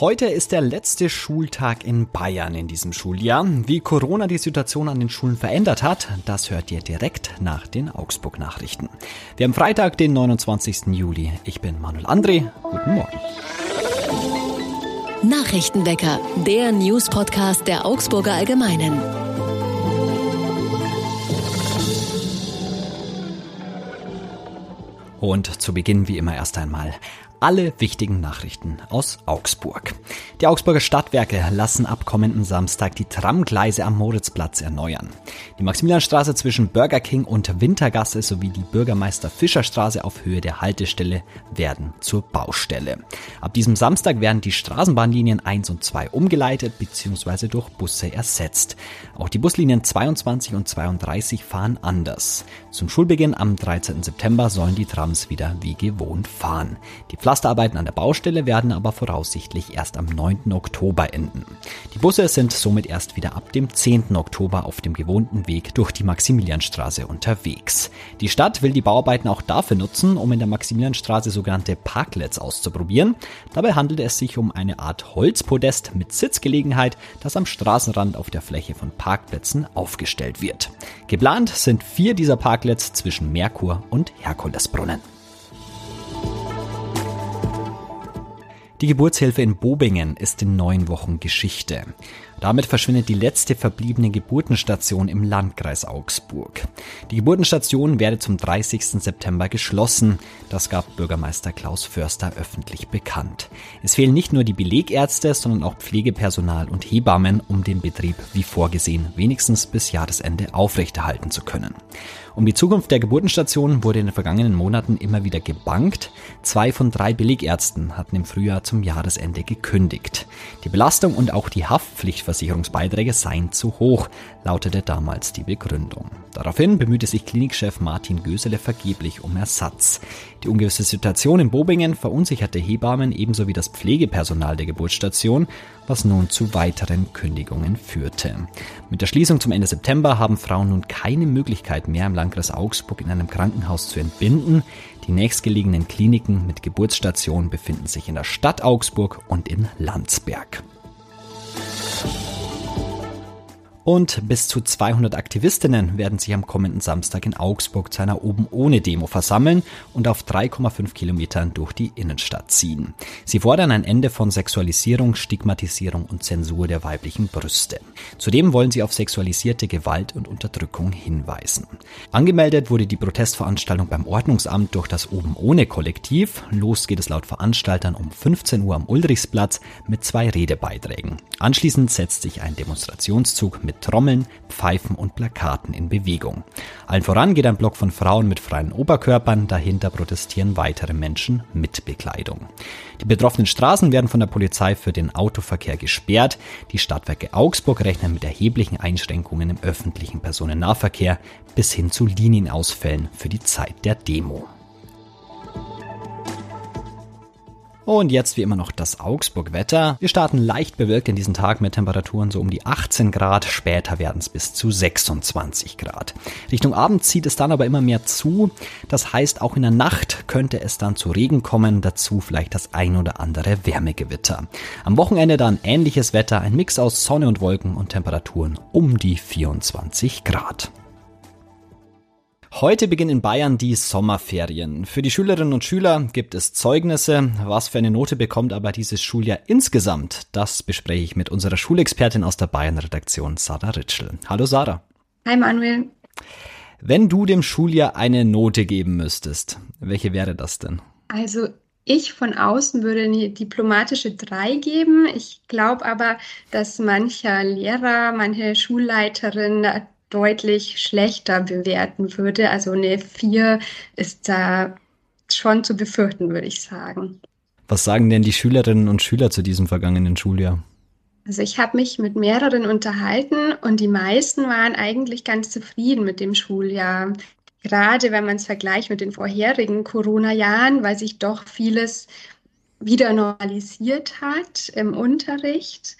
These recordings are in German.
Heute ist der letzte Schultag in Bayern in diesem Schuljahr. Wie Corona die Situation an den Schulen verändert hat, das hört ihr direkt nach den Augsburg-Nachrichten. Wir haben Freitag, den 29. Juli. Ich bin Manuel André. Guten Morgen. Nachrichtenwecker, der News-Podcast der Augsburger Allgemeinen. Und zu Beginn wie immer erst einmal alle wichtigen Nachrichten aus Augsburg. Die Augsburger Stadtwerke lassen ab kommenden Samstag die Tramgleise am Moritzplatz erneuern. Die Maximilianstraße zwischen Burger King und Wintergasse sowie die Bürgermeister Fischerstraße auf Höhe der Haltestelle werden zur Baustelle. Ab diesem Samstag werden die Straßenbahnlinien 1 und 2 umgeleitet bzw. durch Busse ersetzt. Auch die Buslinien 22 und 32 fahren anders. Zum Schulbeginn am 13. September sollen die Trams wieder wie gewohnt fahren. Die Pflasterarbeiten an der Baustelle werden aber voraussichtlich erst am 9. Oktober enden. Die Busse sind somit erst wieder ab dem 10. Oktober auf dem gewohnten Weg durch die Maximilianstraße unterwegs. Die Stadt will die Bauarbeiten auch dafür nutzen, um in der Maximilianstraße sogenannte Parklets auszuprobieren. Dabei handelt es sich um eine Art Holzpodest mit Sitzgelegenheit, das am Straßenrand auf der Fläche von Parkplätzen aufgestellt wird. Geplant sind vier dieser Parklets zwischen Merkur und Herkulesbrunnen. Die Geburtshilfe in Bobingen ist in neun Wochen Geschichte. Damit verschwindet die letzte verbliebene Geburtenstation im Landkreis Augsburg. Die Geburtenstation werde zum 30. September geschlossen. Das gab Bürgermeister Klaus Förster öffentlich bekannt. Es fehlen nicht nur die Belegärzte, sondern auch Pflegepersonal und Hebammen, um den Betrieb wie vorgesehen wenigstens bis Jahresende aufrechterhalten zu können. Um die Zukunft der Geburtenstation wurde in den vergangenen Monaten immer wieder gebankt. Zwei von drei Belegärzten hatten im Frühjahr zum Jahresende gekündigt. Die Belastung und auch die Haftpflichtversicherungsbeiträge seien zu hoch, lautete damals die Begründung. Daraufhin bemühte sich Klinikchef Martin Gösele vergeblich um Ersatz. Die ungewisse Situation in Bobingen verunsicherte Hebammen ebenso wie das Pflegepersonal der Geburtsstation, was nun zu weiteren Kündigungen führte. Mit der Schließung zum Ende September haben Frauen nun keine Möglichkeit mehr im Landkreis Augsburg in einem Krankenhaus zu entbinden. Die nächstgelegenen Kliniken mit Geburtsstationen befinden sich in der Stadt Augsburg und in Landsberg. Und bis zu 200 Aktivistinnen werden sich am kommenden Samstag in Augsburg zu einer Oben ohne Demo versammeln und auf 3,5 Kilometern durch die Innenstadt ziehen. Sie fordern ein Ende von Sexualisierung, Stigmatisierung und Zensur der weiblichen Brüste. Zudem wollen sie auf sexualisierte Gewalt und Unterdrückung hinweisen. Angemeldet wurde die Protestveranstaltung beim Ordnungsamt durch das Oben ohne Kollektiv. Los geht es laut Veranstaltern um 15 Uhr am Ulrichsplatz mit zwei Redebeiträgen. Anschließend setzt sich ein Demonstrationszug mit Trommeln, Pfeifen und Plakaten in Bewegung. Allen voran geht ein Block von Frauen mit freien Oberkörpern, dahinter protestieren weitere Menschen mit Bekleidung. Die betroffenen Straßen werden von der Polizei für den Autoverkehr gesperrt. Die Stadtwerke Augsburg rechnen mit erheblichen Einschränkungen im öffentlichen Personennahverkehr bis hin zu Linienausfällen für die Zeit der Demo. Und jetzt wie immer noch das Augsburg-Wetter. Wir starten leicht bewölkt in diesen Tag mit Temperaturen so um die 18 Grad. Später werden es bis zu 26 Grad. Richtung Abend zieht es dann aber immer mehr zu. Das heißt, auch in der Nacht könnte es dann zu Regen kommen. Dazu vielleicht das ein oder andere Wärmegewitter. Am Wochenende dann ähnliches Wetter. Ein Mix aus Sonne und Wolken und Temperaturen um die 24 Grad. Heute beginnen in Bayern die Sommerferien. Für die Schülerinnen und Schüler gibt es Zeugnisse. Was für eine Note bekommt aber dieses Schuljahr insgesamt? Das bespreche ich mit unserer Schulexpertin aus der Bayern-Redaktion, Sarah Ritschel. Hallo Sarah. Hi Manuel. Wenn du dem Schuljahr eine Note geben müsstest, welche wäre das denn? Also ich von außen würde eine diplomatische 3 geben. Ich glaube aber, dass mancher Lehrer, manche Schulleiterin deutlich schlechter bewerten würde. Also eine 4 ist da schon zu befürchten, würde ich sagen. Was sagen denn die Schülerinnen und Schüler zu diesem vergangenen Schuljahr? Also ich habe mich mit mehreren unterhalten und die meisten waren eigentlich ganz zufrieden mit dem Schuljahr. Gerade wenn man es vergleicht mit den vorherigen Corona-Jahren, weil sich doch vieles wieder normalisiert hat im Unterricht.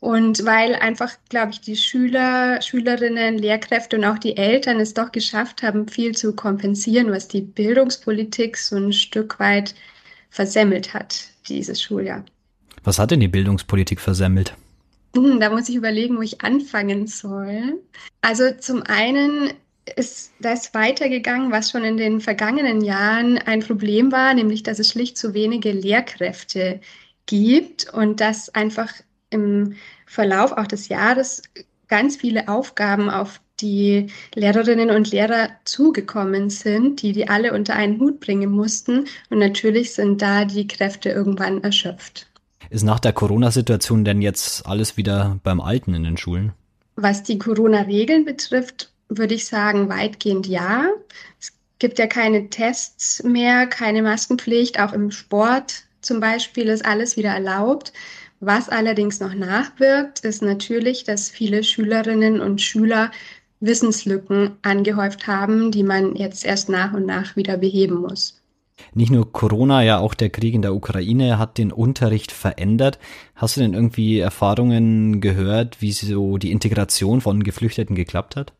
Und weil einfach, glaube ich, die Schüler, Schülerinnen, Lehrkräfte und auch die Eltern es doch geschafft haben, viel zu kompensieren, was die Bildungspolitik so ein Stück weit versemmelt hat, dieses Schuljahr. Was hat denn die Bildungspolitik versemmelt? Hm, da muss ich überlegen, wo ich anfangen soll. Also zum einen ist das weitergegangen, was schon in den vergangenen Jahren ein Problem war, nämlich dass es schlicht zu wenige Lehrkräfte gibt und dass einfach im Verlauf auch des Jahres ganz viele Aufgaben auf die Lehrerinnen und Lehrer zugekommen sind, die die alle unter einen Hut bringen mussten. Und natürlich sind da die Kräfte irgendwann erschöpft. Ist nach der Corona-Situation denn jetzt alles wieder beim Alten in den Schulen? Was die Corona-Regeln betrifft, würde ich sagen, weitgehend ja. Es gibt ja keine Tests mehr, keine Maskenpflicht, auch im Sport zum Beispiel ist alles wieder erlaubt. Was allerdings noch nachwirkt, ist natürlich, dass viele Schülerinnen und Schüler Wissenslücken angehäuft haben, die man jetzt erst nach und nach wieder beheben muss. Nicht nur Corona, ja auch der Krieg in der Ukraine hat den Unterricht verändert. Hast du denn irgendwie Erfahrungen gehört, wie so die Integration von Geflüchteten geklappt hat?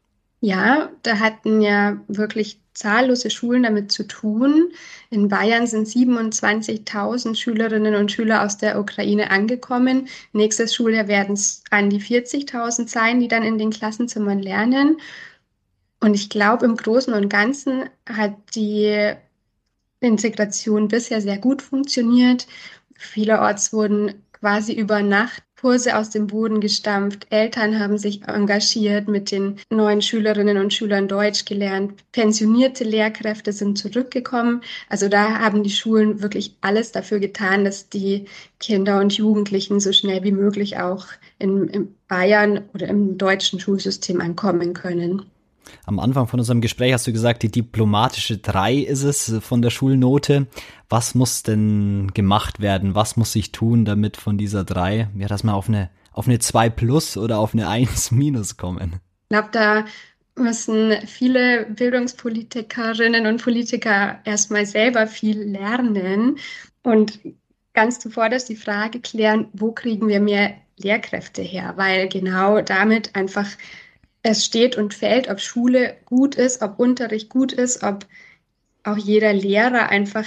Ja, da hatten ja wirklich zahllose Schulen damit zu tun. In Bayern sind 27.000 Schülerinnen und Schüler aus der Ukraine angekommen. Nächstes Schuljahr werden es an die 40.000 sein, die dann in den Klassenzimmern lernen. Und ich glaube, im Großen und Ganzen hat die Integration bisher sehr gut funktioniert. Vielerorts wurden quasi über Nacht Kurse aus dem Boden gestampft. Eltern haben sich engagiert, mit den neuen Schülerinnen und Schülern Deutsch gelernt. Pensionierte Lehrkräfte sind zurückgekommen. Also da haben die Schulen wirklich alles dafür getan, dass die Kinder und Jugendlichen so schnell wie möglich auch in, in Bayern oder im deutschen Schulsystem ankommen können. Am Anfang von unserem Gespräch hast du gesagt, die diplomatische 3 ist es von der Schulnote. Was muss denn gemacht werden? Was muss sich tun, damit von dieser 3, ja, dass wir auf eine, auf eine 2 plus oder auf eine 1 minus kommen? Ich glaube, da müssen viele Bildungspolitikerinnen und Politiker erstmal selber viel lernen und ganz zuvor das die Frage klären, wo kriegen wir mehr Lehrkräfte her? Weil genau damit einfach es steht und fällt, ob Schule gut ist, ob Unterricht gut ist, ob auch jeder Lehrer einfach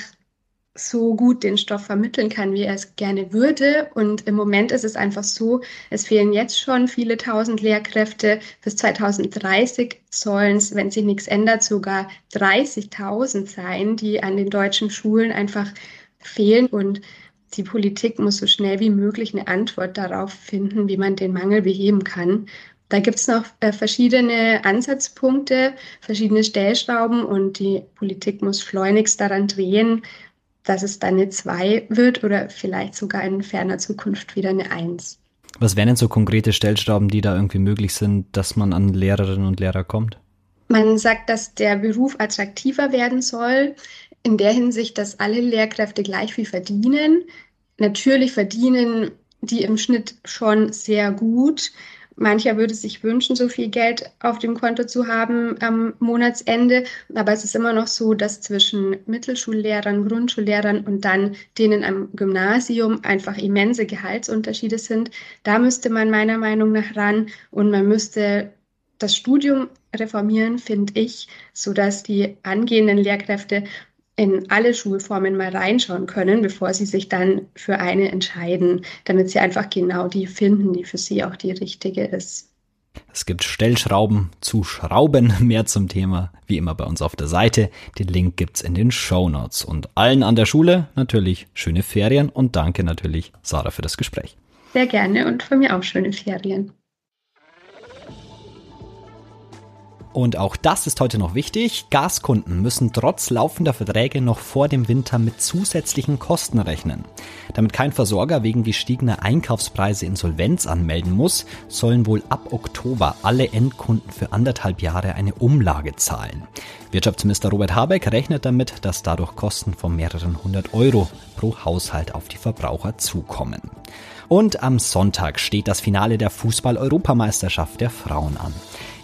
so gut den Stoff vermitteln kann, wie er es gerne würde. Und im Moment ist es einfach so, es fehlen jetzt schon viele tausend Lehrkräfte. Bis 2030 sollen es, wenn sich nichts ändert, sogar 30.000 sein, die an den deutschen Schulen einfach fehlen. Und die Politik muss so schnell wie möglich eine Antwort darauf finden, wie man den Mangel beheben kann. Da gibt es noch äh, verschiedene Ansatzpunkte, verschiedene Stellschrauben und die Politik muss schleunigst daran drehen, dass es dann eine 2 wird oder vielleicht sogar in ferner Zukunft wieder eine 1. Was wären denn so konkrete Stellschrauben, die da irgendwie möglich sind, dass man an Lehrerinnen und Lehrer kommt? Man sagt, dass der Beruf attraktiver werden soll, in der Hinsicht, dass alle Lehrkräfte gleich viel verdienen. Natürlich verdienen die im Schnitt schon sehr gut, Mancher würde sich wünschen, so viel Geld auf dem Konto zu haben am Monatsende. Aber es ist immer noch so, dass zwischen Mittelschullehrern, Grundschullehrern und dann denen am Gymnasium einfach immense Gehaltsunterschiede sind. Da müsste man meiner Meinung nach ran und man müsste das Studium reformieren, finde ich, sodass die angehenden Lehrkräfte in alle Schulformen mal reinschauen können, bevor sie sich dann für eine entscheiden, damit sie einfach genau die finden, die für sie auch die richtige ist. Es gibt Stellschrauben zu Schrauben, mehr zum Thema, wie immer bei uns auf der Seite. Den Link gibt's in den Show Notes. Und allen an der Schule natürlich schöne Ferien und danke natürlich Sarah für das Gespräch. Sehr gerne und von mir auch schöne Ferien. Und auch das ist heute noch wichtig. Gaskunden müssen trotz laufender Verträge noch vor dem Winter mit zusätzlichen Kosten rechnen. Damit kein Versorger wegen gestiegener Einkaufspreise Insolvenz anmelden muss, sollen wohl ab Oktober alle Endkunden für anderthalb Jahre eine Umlage zahlen. Wirtschaftsminister Robert Habeck rechnet damit, dass dadurch Kosten von mehreren hundert Euro pro Haushalt auf die Verbraucher zukommen. Und am Sonntag steht das Finale der Fußball-Europameisterschaft der Frauen an.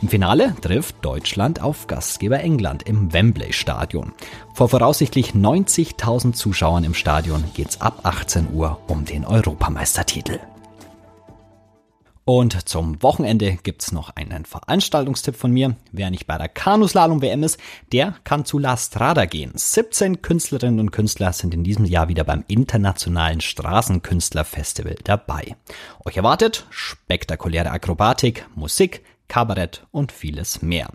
Im Finale trifft Deutschland auf Gastgeber England im Wembley Stadion. Vor voraussichtlich 90.000 Zuschauern im Stadion geht's ab 18 Uhr um den Europameistertitel. Und zum Wochenende gibt's noch einen Veranstaltungstipp von mir. Wer nicht bei der Kanuslalom-WM ist, der kann zu La Strada gehen. 17 Künstlerinnen und Künstler sind in diesem Jahr wieder beim Internationalen Straßenkünstlerfestival dabei. Euch erwartet spektakuläre Akrobatik, Musik, Kabarett und vieles mehr.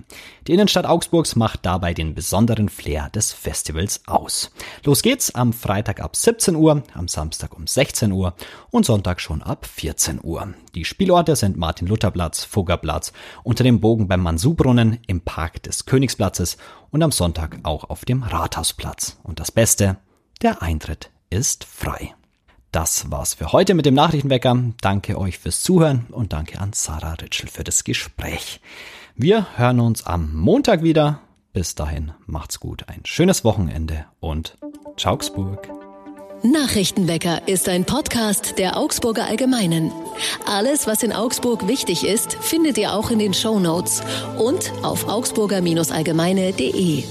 Die Innenstadt Augsburgs macht dabei den besonderen Flair des Festivals aus. Los geht's am Freitag ab 17 Uhr, am Samstag um 16 Uhr und Sonntag schon ab 14 Uhr. Die Spielorte sind Martin-Luther-Platz, Fuggerplatz, unter dem Bogen beim Mansubrunnen, im Park des Königsplatzes und am Sonntag auch auf dem Rathausplatz. Und das Beste, der Eintritt ist frei. Das war's für heute mit dem Nachrichtenwecker. Danke euch fürs Zuhören und danke an Sarah Ritschel für das Gespräch. Wir hören uns am Montag wieder. Bis dahin macht's gut, ein schönes Wochenende und Augsburg. Nachrichtenwecker ist ein Podcast der Augsburger Allgemeinen. Alles, was in Augsburg wichtig ist, findet ihr auch in den Show Notes und auf augsburger-allgemeine.de.